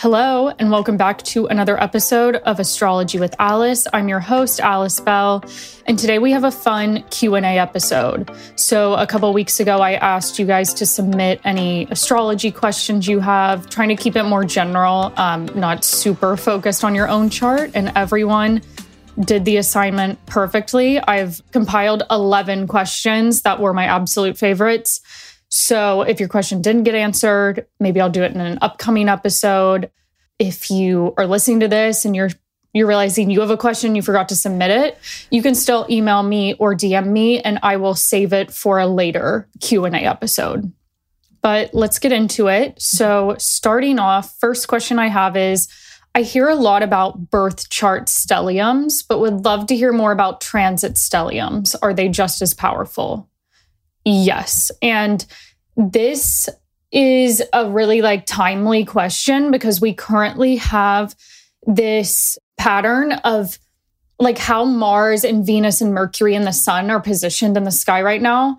Hello and welcome back to another episode of Astrology with Alice. I'm your host Alice Bell, and today we have a fun Q&A episode. So, a couple weeks ago I asked you guys to submit any astrology questions you have, trying to keep it more general, um, not super focused on your own chart, and everyone did the assignment perfectly. I've compiled 11 questions that were my absolute favorites. So if your question didn't get answered, maybe I'll do it in an upcoming episode. If you are listening to this and you're you're realizing you have a question you forgot to submit it you can still email me or dm me and i will save it for a later q&a episode. But let's get into it. So starting off first question i have is i hear a lot about birth chart stelliums but would love to hear more about transit stelliums. Are they just as powerful? Yes. And this is a really like timely question because we currently have this pattern of like how Mars and Venus and Mercury and the sun are positioned in the sky right now.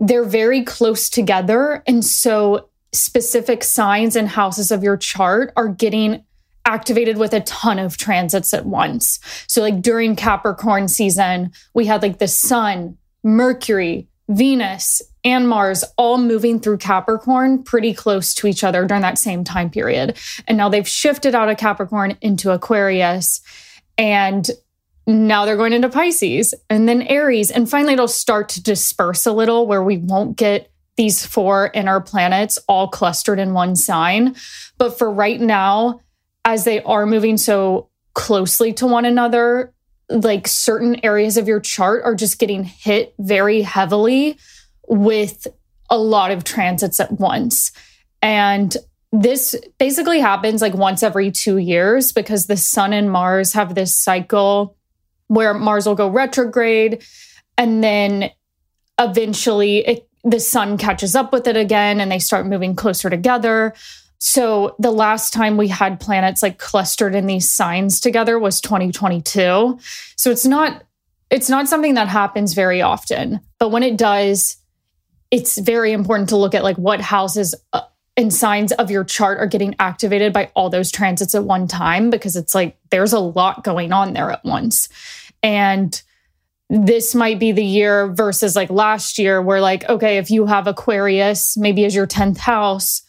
They're very close together. And so specific signs and houses of your chart are getting activated with a ton of transits at once. So, like during Capricorn season, we had like the sun, Mercury, Venus, and Mars all moving through Capricorn pretty close to each other during that same time period. And now they've shifted out of Capricorn into Aquarius. And now they're going into Pisces and then Aries. And finally, it'll start to disperse a little where we won't get these four inner planets all clustered in one sign. But for right now, as they are moving so closely to one another, like certain areas of your chart are just getting hit very heavily with a lot of transits at once. And this basically happens like once every two years because the sun and Mars have this cycle where Mars will go retrograde and then eventually it, the sun catches up with it again and they start moving closer together. So the last time we had planets like clustered in these signs together was 2022. So it's not it's not something that happens very often, but when it does, it's very important to look at like what houses uh, and signs of your chart are getting activated by all those transits at one time because it's like there's a lot going on there at once. And this might be the year versus like last year where like okay, if you have Aquarius maybe as your 10th house,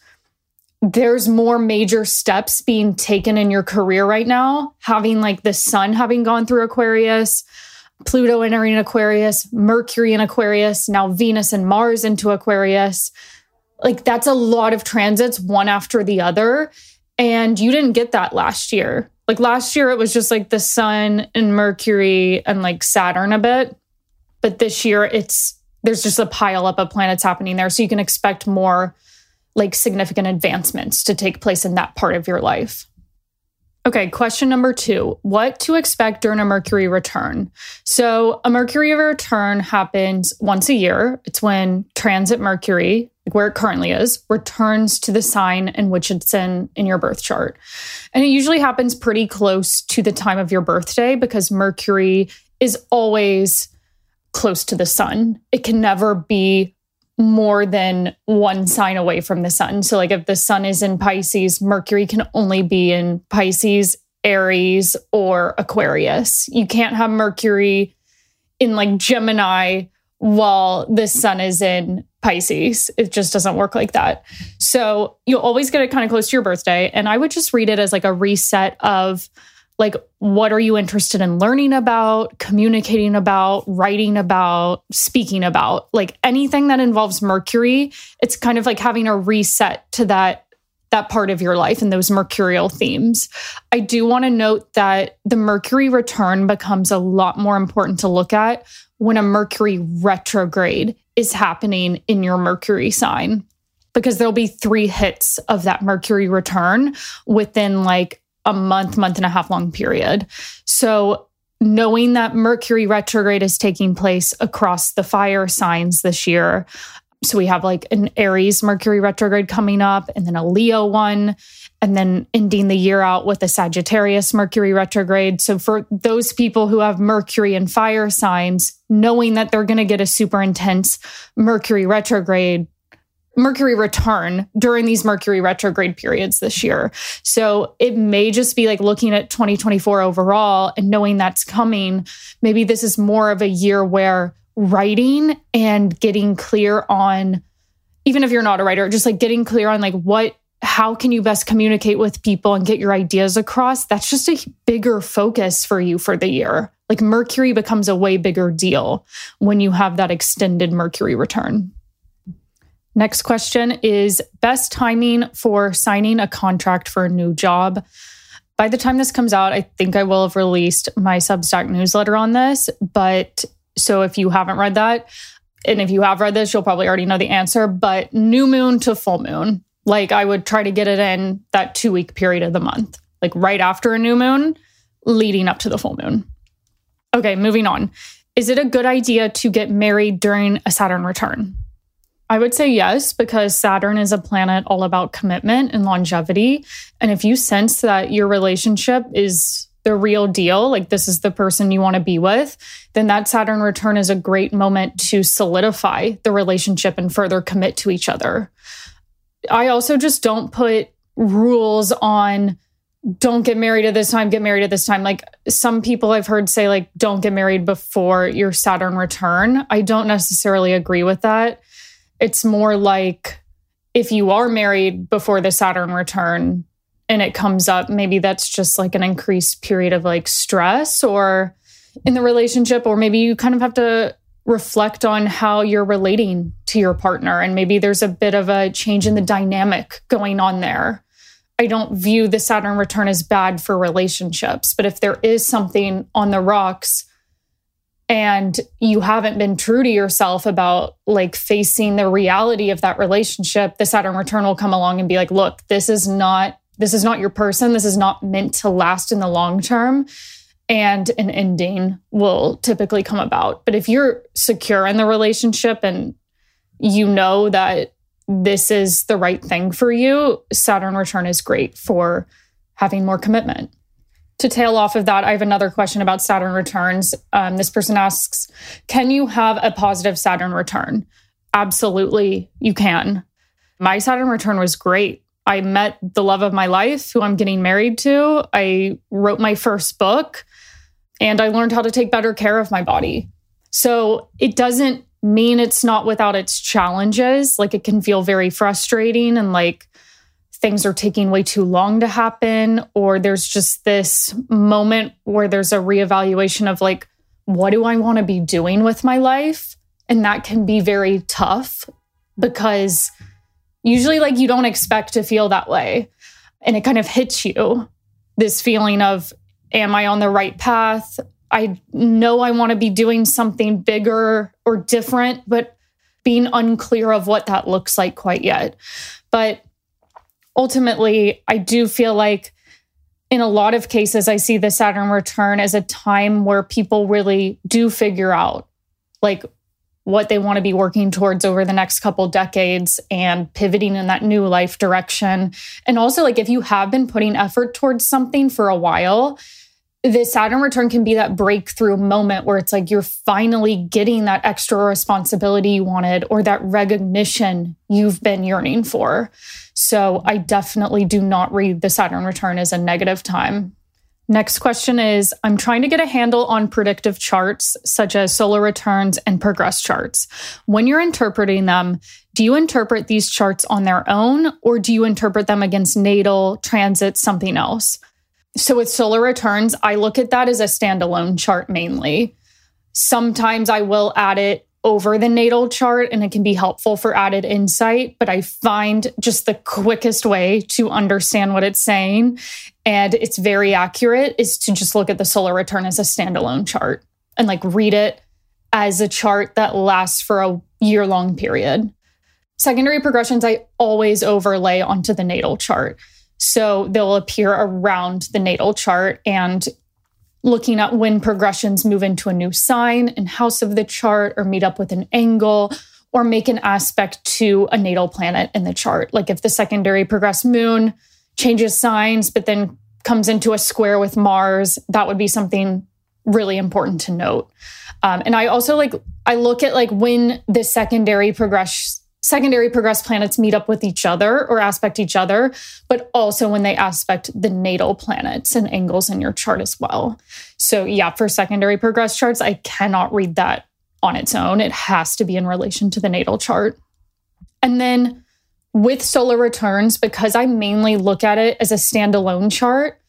there's more major steps being taken in your career right now, having like the sun having gone through Aquarius, Pluto entering Aquarius, Mercury in Aquarius, now Venus and Mars into Aquarius. Like that's a lot of transits one after the other. And you didn't get that last year. Like last year, it was just like the sun and Mercury and like Saturn a bit. But this year, it's there's just a pile up of planets happening there. So you can expect more like significant advancements to take place in that part of your life. Okay, question number two What to expect during a Mercury return? So, a Mercury return happens once a year. It's when transit Mercury, where it currently is, returns to the sign in which it's in in your birth chart. And it usually happens pretty close to the time of your birthday because Mercury is always close to the sun. It can never be more than one sign away from the sun. So, like if the sun is in Pisces, Mercury can only be in Pisces, Aries, or Aquarius. You can't have Mercury in like Gemini while the sun is in Pisces. It just doesn't work like that. So, you'll always get it kind of close to your birthday. And I would just read it as like a reset of, like what are you interested in learning about communicating about writing about speaking about? Like anything that involves mercury it's kind of like having a reset to that that part of your life and those mercurial themes. I do want to note that the mercury return becomes a lot more important to look at when a mercury retrograde is happening in your mercury sign because there'll be three hits of that mercury return within like a month, month and a half long period. So, knowing that Mercury retrograde is taking place across the fire signs this year. So, we have like an Aries Mercury retrograde coming up, and then a Leo one, and then ending the year out with a Sagittarius Mercury retrograde. So, for those people who have Mercury and fire signs, knowing that they're going to get a super intense Mercury retrograde Mercury return during these Mercury retrograde periods this year. So it may just be like looking at 2024 overall and knowing that's coming. Maybe this is more of a year where writing and getting clear on, even if you're not a writer, just like getting clear on like what, how can you best communicate with people and get your ideas across? That's just a bigger focus for you for the year. Like Mercury becomes a way bigger deal when you have that extended Mercury return. Next question is best timing for signing a contract for a new job. By the time this comes out, I think I will have released my Substack newsletter on this. But so if you haven't read that, and if you have read this, you'll probably already know the answer. But new moon to full moon, like I would try to get it in that two week period of the month, like right after a new moon, leading up to the full moon. Okay, moving on. Is it a good idea to get married during a Saturn return? I would say yes, because Saturn is a planet all about commitment and longevity. And if you sense that your relationship is the real deal, like this is the person you want to be with, then that Saturn return is a great moment to solidify the relationship and further commit to each other. I also just don't put rules on don't get married at this time, get married at this time. Like some people I've heard say, like, don't get married before your Saturn return. I don't necessarily agree with that it's more like if you are married before the Saturn return and it comes up, maybe that's just like an increased period of like stress or in the relationship, or maybe you kind of have to reflect on how you're relating to your partner. And maybe there's a bit of a change in the dynamic going on there. I don't view the Saturn return as bad for relationships, but if there is something on the rocks and you haven't been true to yourself about like facing the reality of that relationship the saturn return will come along and be like look this is not this is not your person. This is not meant to last in the long term. And an ending will typically come about. But if you're secure in the relationship and you know that this is the right thing for you saturn return is great for having more commitment to tail off of that, I have another question about Saturn returns. Um, this person asks Can you have a positive Saturn return? Absolutely, you can. My Saturn return was great. I met the love of my life, who I'm getting married to. I wrote my first book and I learned how to take better care of my body. So it doesn't mean it's not without its challenges. Like it can feel very frustrating and like things are taking way too long to happen, or there's just this moment where there's a reevaluation of like, what do I want to be doing with my life? And that can be very tough because usually, like, you don't expect to feel that way. And it kind of hits you this feeling of, am I on the right path? I know I want to be doing something bigger or different, but being unclear of what that looks like quite yet. But ultimately, I do feel like in a lot of cases, I see the Saturn return as a time where people really do figure out like what they want to be working towards over the next couple decades and pivoting in that new life direction. And also, like, if you have been putting effort towards something for a while, the Saturn return can be that breakthrough moment where it's like you're finally getting that extra responsibility you wanted or that recognition you've been yearning for. So I definitely do not read the Saturn return as a negative time. Next question is I'm trying to get a handle on predictive charts such as solar returns and progress charts. When you're interpreting them, do you interpret these charts on their own or do you interpret them against natal, transit, something else? So with solar returns, I look at that as a standalone chart mainly. Sometimes I will add it over the natal chart and it can be helpful for added insight. But I find just the quickest way to understand what it's saying and it's very accurate is to just look at the solar return as a standalone chart and like read it as a chart that lasts for a year long period. Secondary progressions, I always overlay onto the natal chart. So they'll appear around the natal chart and looking at when progressions move into a new sign and house of the chart or meet up with an angle or make an aspect to a natal planet in the chart. Like if the secondary progressed moon changes signs, but then comes into a square with Mars, that would be something really important to note. Um, and I also like, I look at like when the secondary progress secondary progressed planets meet up with each other or aspect each other, but also when they aspect the natal planets and angles in your chart as well. So, yeah, for secondary progressed charts, I cannot read that on its own. It has to be in relation to the natal chart. And then with solar returns, because I mainly look at it as a standalone chart,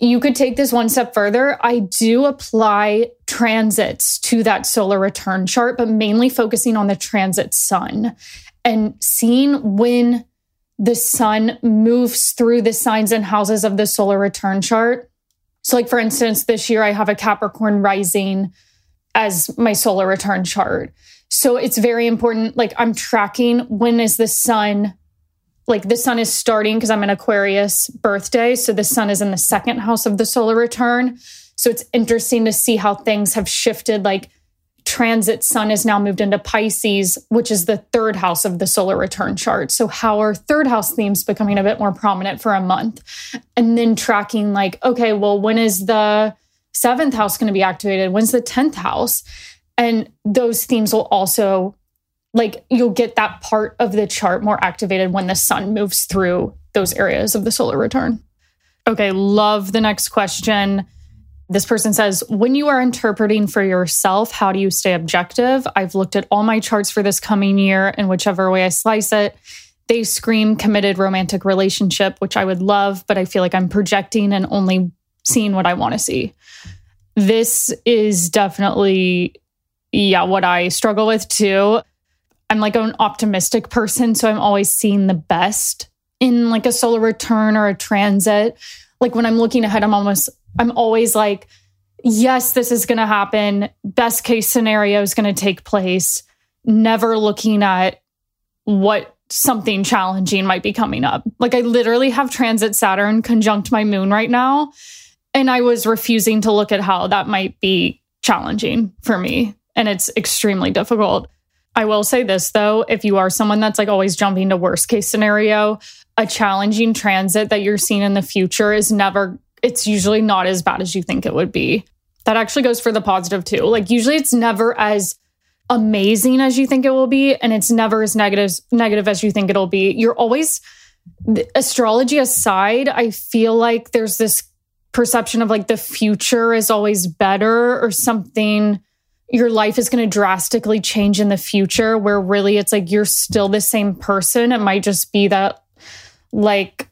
you could take this one step further. I do apply transits to that solar return chart, but mainly focusing on the transit sun and seeing when the sun moves through the signs and houses of the solar return chart. So, like for instance, this year I have a Capricorn rising as my solar return chart. So it's very important. Like I'm tracking when is the sun like the sun is starting because I'm an Aquarius birthday. So the sun is in the second house of the solar return. So it's interesting to see how things have shifted. Like transit sun is now moved into Pisces, which is the third house of the solar return chart. So how are third house themes becoming a bit more prominent for a month? And then tracking like, okay, well, when is the seventh house going to be activated? When's the 10th house? And those themes will also like you'll get that part of the chart more activated when the sun moves through those areas of the solar return. Okay, love the next question. This person says, when you are interpreting for yourself, how do you stay objective? I've looked at all my charts for this coming year, and whichever way I slice it, they scream committed romantic relationship, which I would love, but I feel like I'm projecting and only seeing what I want to see. This is definitely, yeah, what I struggle with too. I'm like an optimistic person. So I'm always seeing the best in like a solar return or a transit. Like when I'm looking ahead, I'm almost, I'm always like, yes, this is going to happen. Best case scenario is going to take place. Never looking at what something challenging might be coming up. Like I literally have transit Saturn conjunct my moon right now. And I was refusing to look at how that might be challenging for me. And it's extremely difficult. I will say this though, if you are someone that's like always jumping to worst case scenario, a challenging transit that you're seeing in the future is never it's usually not as bad as you think it would be. That actually goes for the positive too. Like usually it's never as amazing as you think it will be and it's never as negative negative as you think it'll be. You're always astrology aside, I feel like there's this perception of like the future is always better or something your life is going to drastically change in the future where really it's like you're still the same person. It might just be that like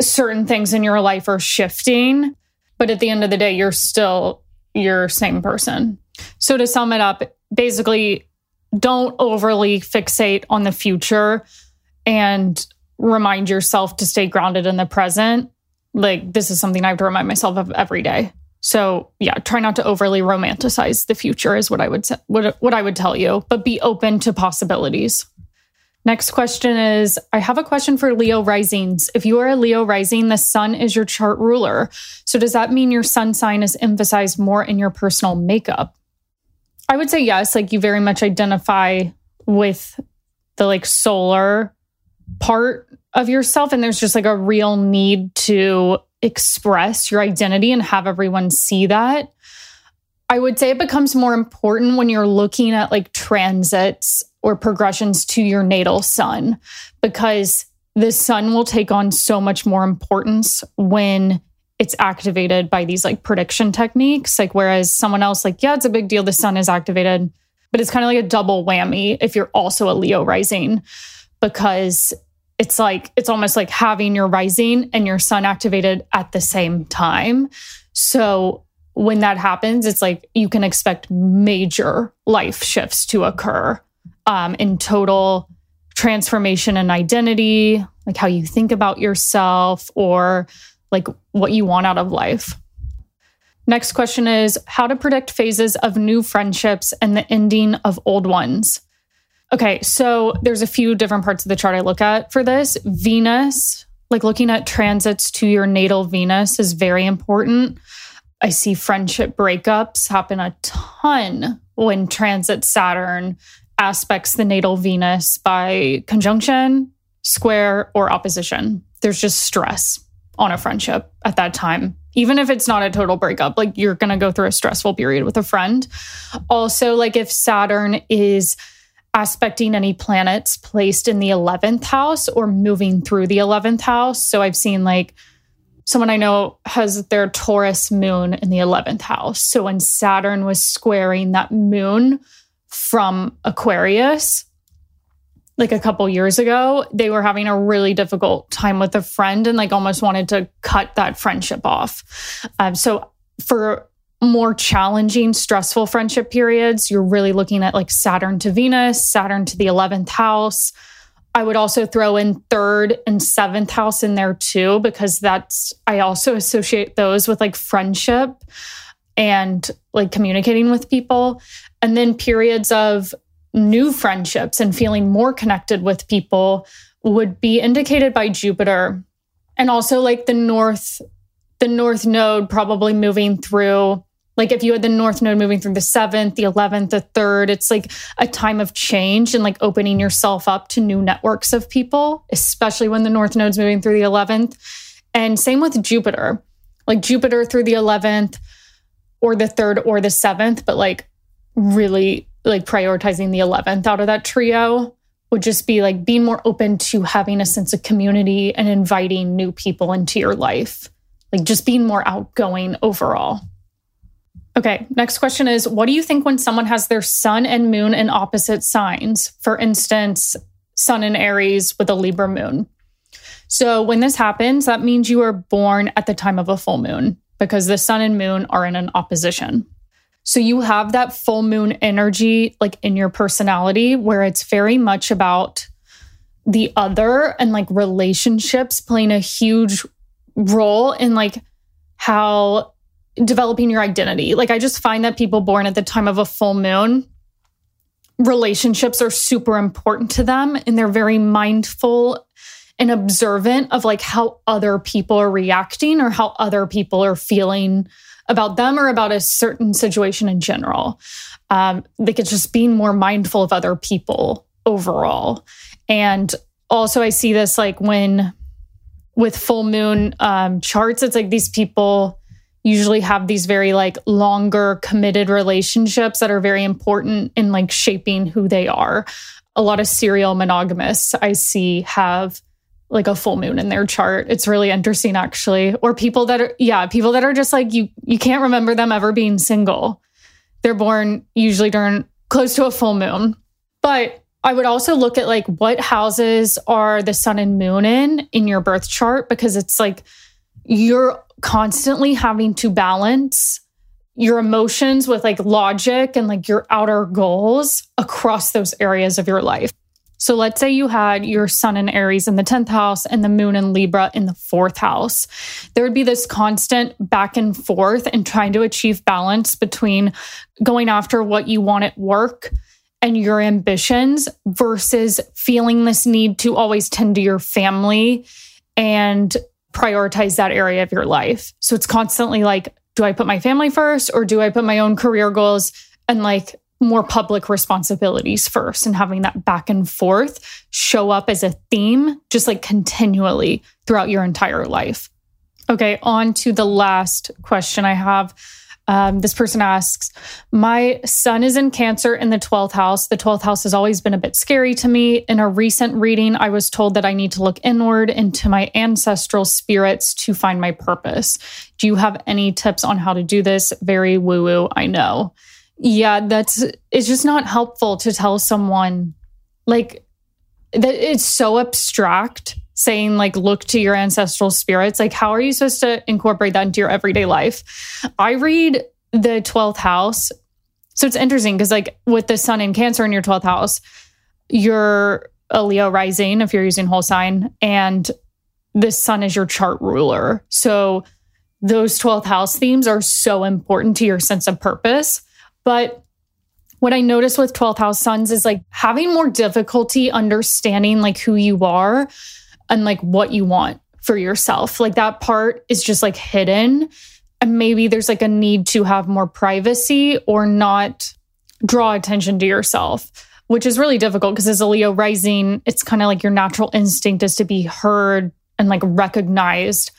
certain things in your life are shifting but at the end of the day you're still your same person. So to sum it up basically don't overly fixate on the future and remind yourself to stay grounded in the present. Like this is something i have to remind myself of every day so yeah, try not to overly romanticize the future is what I would say, what, what I would tell you, but be open to possibilities. Next question is I have a question for Leo risings. If you are a Leo rising, the sun is your chart ruler. So does that mean your sun sign is emphasized more in your personal makeup? I would say yes, like you very much identify with the like solar part of yourself and there's just like a real need to express your identity and have everyone see that. I would say it becomes more important when you're looking at like transits or progressions to your natal sun because the sun will take on so much more importance when it's activated by these like prediction techniques. Like, whereas someone else, like, yeah, it's a big deal, the sun is activated, but it's kind of like a double whammy if you're also a Leo rising because it's like it's almost like having your rising and your sun activated at the same time. So when that happens, it's like you can expect major life shifts to occur um, in total transformation and identity, like how you think about yourself or like what you want out of life. Next question is how to predict phases of new friendships and the ending of old ones. Okay, so there's a few different parts of the chart I look at for this. Venus, like looking at transits to your natal Venus is very important. I see friendship breakups happen a ton when transit Saturn aspects the natal Venus by conjunction, square, or opposition. There's just stress on a friendship at that time. Even if it's not a total breakup, like you're going to go through a stressful period with a friend. Also, like if Saturn is aspecting any planets placed in the 11th house or moving through the 11th house. So I've seen like someone I know has their Taurus moon in the 11th house. So when Saturn was squaring that moon from Aquarius, like a couple years ago, they were having a really difficult time with a friend and like almost wanted to cut that friendship off. Um, so for more challenging, stressful friendship periods, you're really looking at like Saturn to Venus, Saturn to the 11th house. I would also throw in third and seventh house in there too, because that's, I also associate those with like friendship and like communicating with people. And then periods of new friendships and feeling more connected with people would be indicated by Jupiter. And also like the north, the north node probably moving through like if you had the north node moving through the seventh, the 11th, the third, it's like a time of change and like opening yourself up to new networks of people, especially when the north node's moving through the 11th. And same with Jupiter, like Jupiter through the 11th or the third or the seventh, but like really like prioritizing the 11th out of that trio would just be like being more open to having a sense of community and inviting new people into your life, like just being more outgoing overall. Okay, next question is What do you think when someone has their sun and moon in opposite signs? For instance, sun in Aries with a Libra moon. So, when this happens, that means you were born at the time of a full moon because the sun and moon are in an opposition. So, you have that full moon energy like in your personality where it's very much about the other and like relationships playing a huge role in like how developing your identity. Like I just find that people born at the time of a full moon, relationships are super important to them and they're very mindful and observant of like how other people are reacting or how other people are feeling about them or about a certain situation in general. Um, like it's just being more mindful of other people overall. And also, I see this like when with full moon um, charts, it's like these people usually have these very like longer committed relationships that are very important in like shaping who they are. A lot of serial monogamists I see have like a full moon in their chart. It's really interesting actually. Or people that are yeah, people that are just like you you can't remember them ever being single. They're born usually during close to a full moon. But I would also look at like what houses are the sun and moon in in your birth chart because it's like you're constantly having to balance your emotions with like logic and like your outer goals across those areas of your life. So let's say you had your sun in Aries in the 10th house and the moon in Libra in the fourth house. There would be this constant back and forth and trying to achieve balance between going after what you want at work and your ambitions versus feeling this need to always tend to your family and prioritize that area of your life. So it's constantly like, do I put my family first or do I put my own career goals and like more public responsibilities first and having that back and forth show up as a theme, just like continually throughout your entire life. Okay, on to the last question I have. Um, this person asks, My sun is in Cancer in the 12th house. The 12th house has always been a bit scary to me. In a recent reading, I was told that I need to look inward into my ancestral spirits to find my purpose. Do you have any tips on how to do this? Very woo woo, I know. Yeah, that's it's just not helpful to tell someone like that it's so abstract saying like look to your ancestral spirits. Like how are you supposed to incorporate that into your everyday life? I read the 12th house. So it's interesting because like with the sun in cancer in your 12th house you're a leo rising if you're using whole sign and the sun is your chart ruler. So those 12th house themes are so important to your sense of purpose. But what I notice with 12th house suns is like having more difficulty understanding like who you are and like what you want for yourself. Like that part is just like hidden. And maybe there's like a need to have more privacy or not draw attention to yourself, which is really difficult because as a Leo rising, it's kind of like your natural instinct is to be heard and like recognized.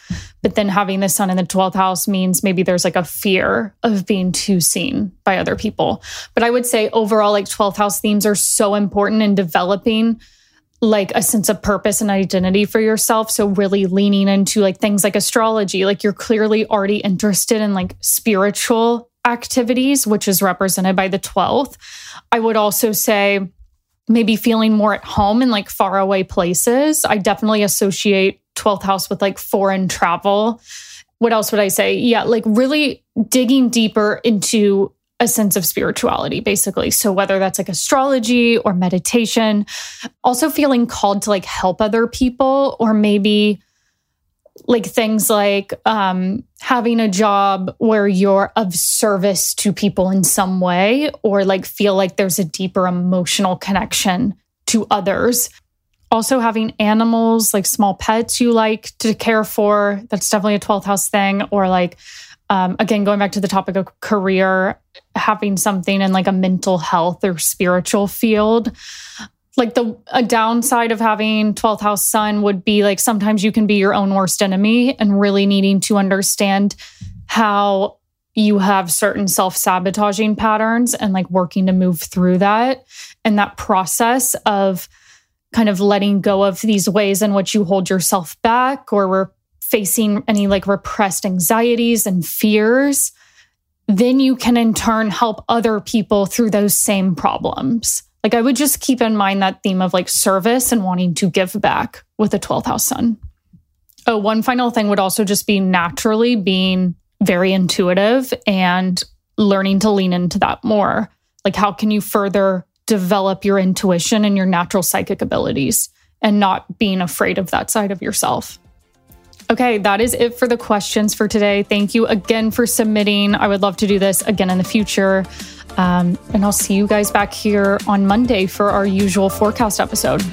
But then having the sun in the 12th house means maybe there's like a fear of being too seen by other people. But I would say overall, like 12th house themes are so important in developing like a sense of purpose and identity for yourself. So really leaning into like things like astrology, like you're clearly already interested in like spiritual activities, which is represented by the 12th. I would also say maybe feeling more at home in like far away places. I definitely associate 12th house with like foreign travel. What else would I say? Yeah, like really digging deeper into a sense of spirituality, basically. So, whether that's like astrology or meditation, also feeling called to like help other people, or maybe like things like um, having a job where you're of service to people in some way, or like feel like there's a deeper emotional connection to others. Also, having animals like small pets you like to care for, that's definitely a 12th house thing, or like um, again, going back to the topic of career, having something in like a mental health or spiritual field. Like the a downside of having 12th house sun would be like sometimes you can be your own worst enemy and really needing to understand how you have certain self sabotaging patterns and like working to move through that. And that process of kind of letting go of these ways in which you hold yourself back or facing any like repressed anxieties and fears, then you can in turn help other people through those same problems. Like I would just keep in mind that theme of like service and wanting to give back with a 12th house sun. Oh, one final thing would also just be naturally being very intuitive and learning to lean into that more. Like, how can you further develop your intuition and your natural psychic abilities and not being afraid of that side of yourself? Okay, that is it for the questions for today. Thank you again for submitting. I would love to do this again in the future. Um, and I'll see you guys back here on Monday for our usual forecast episode.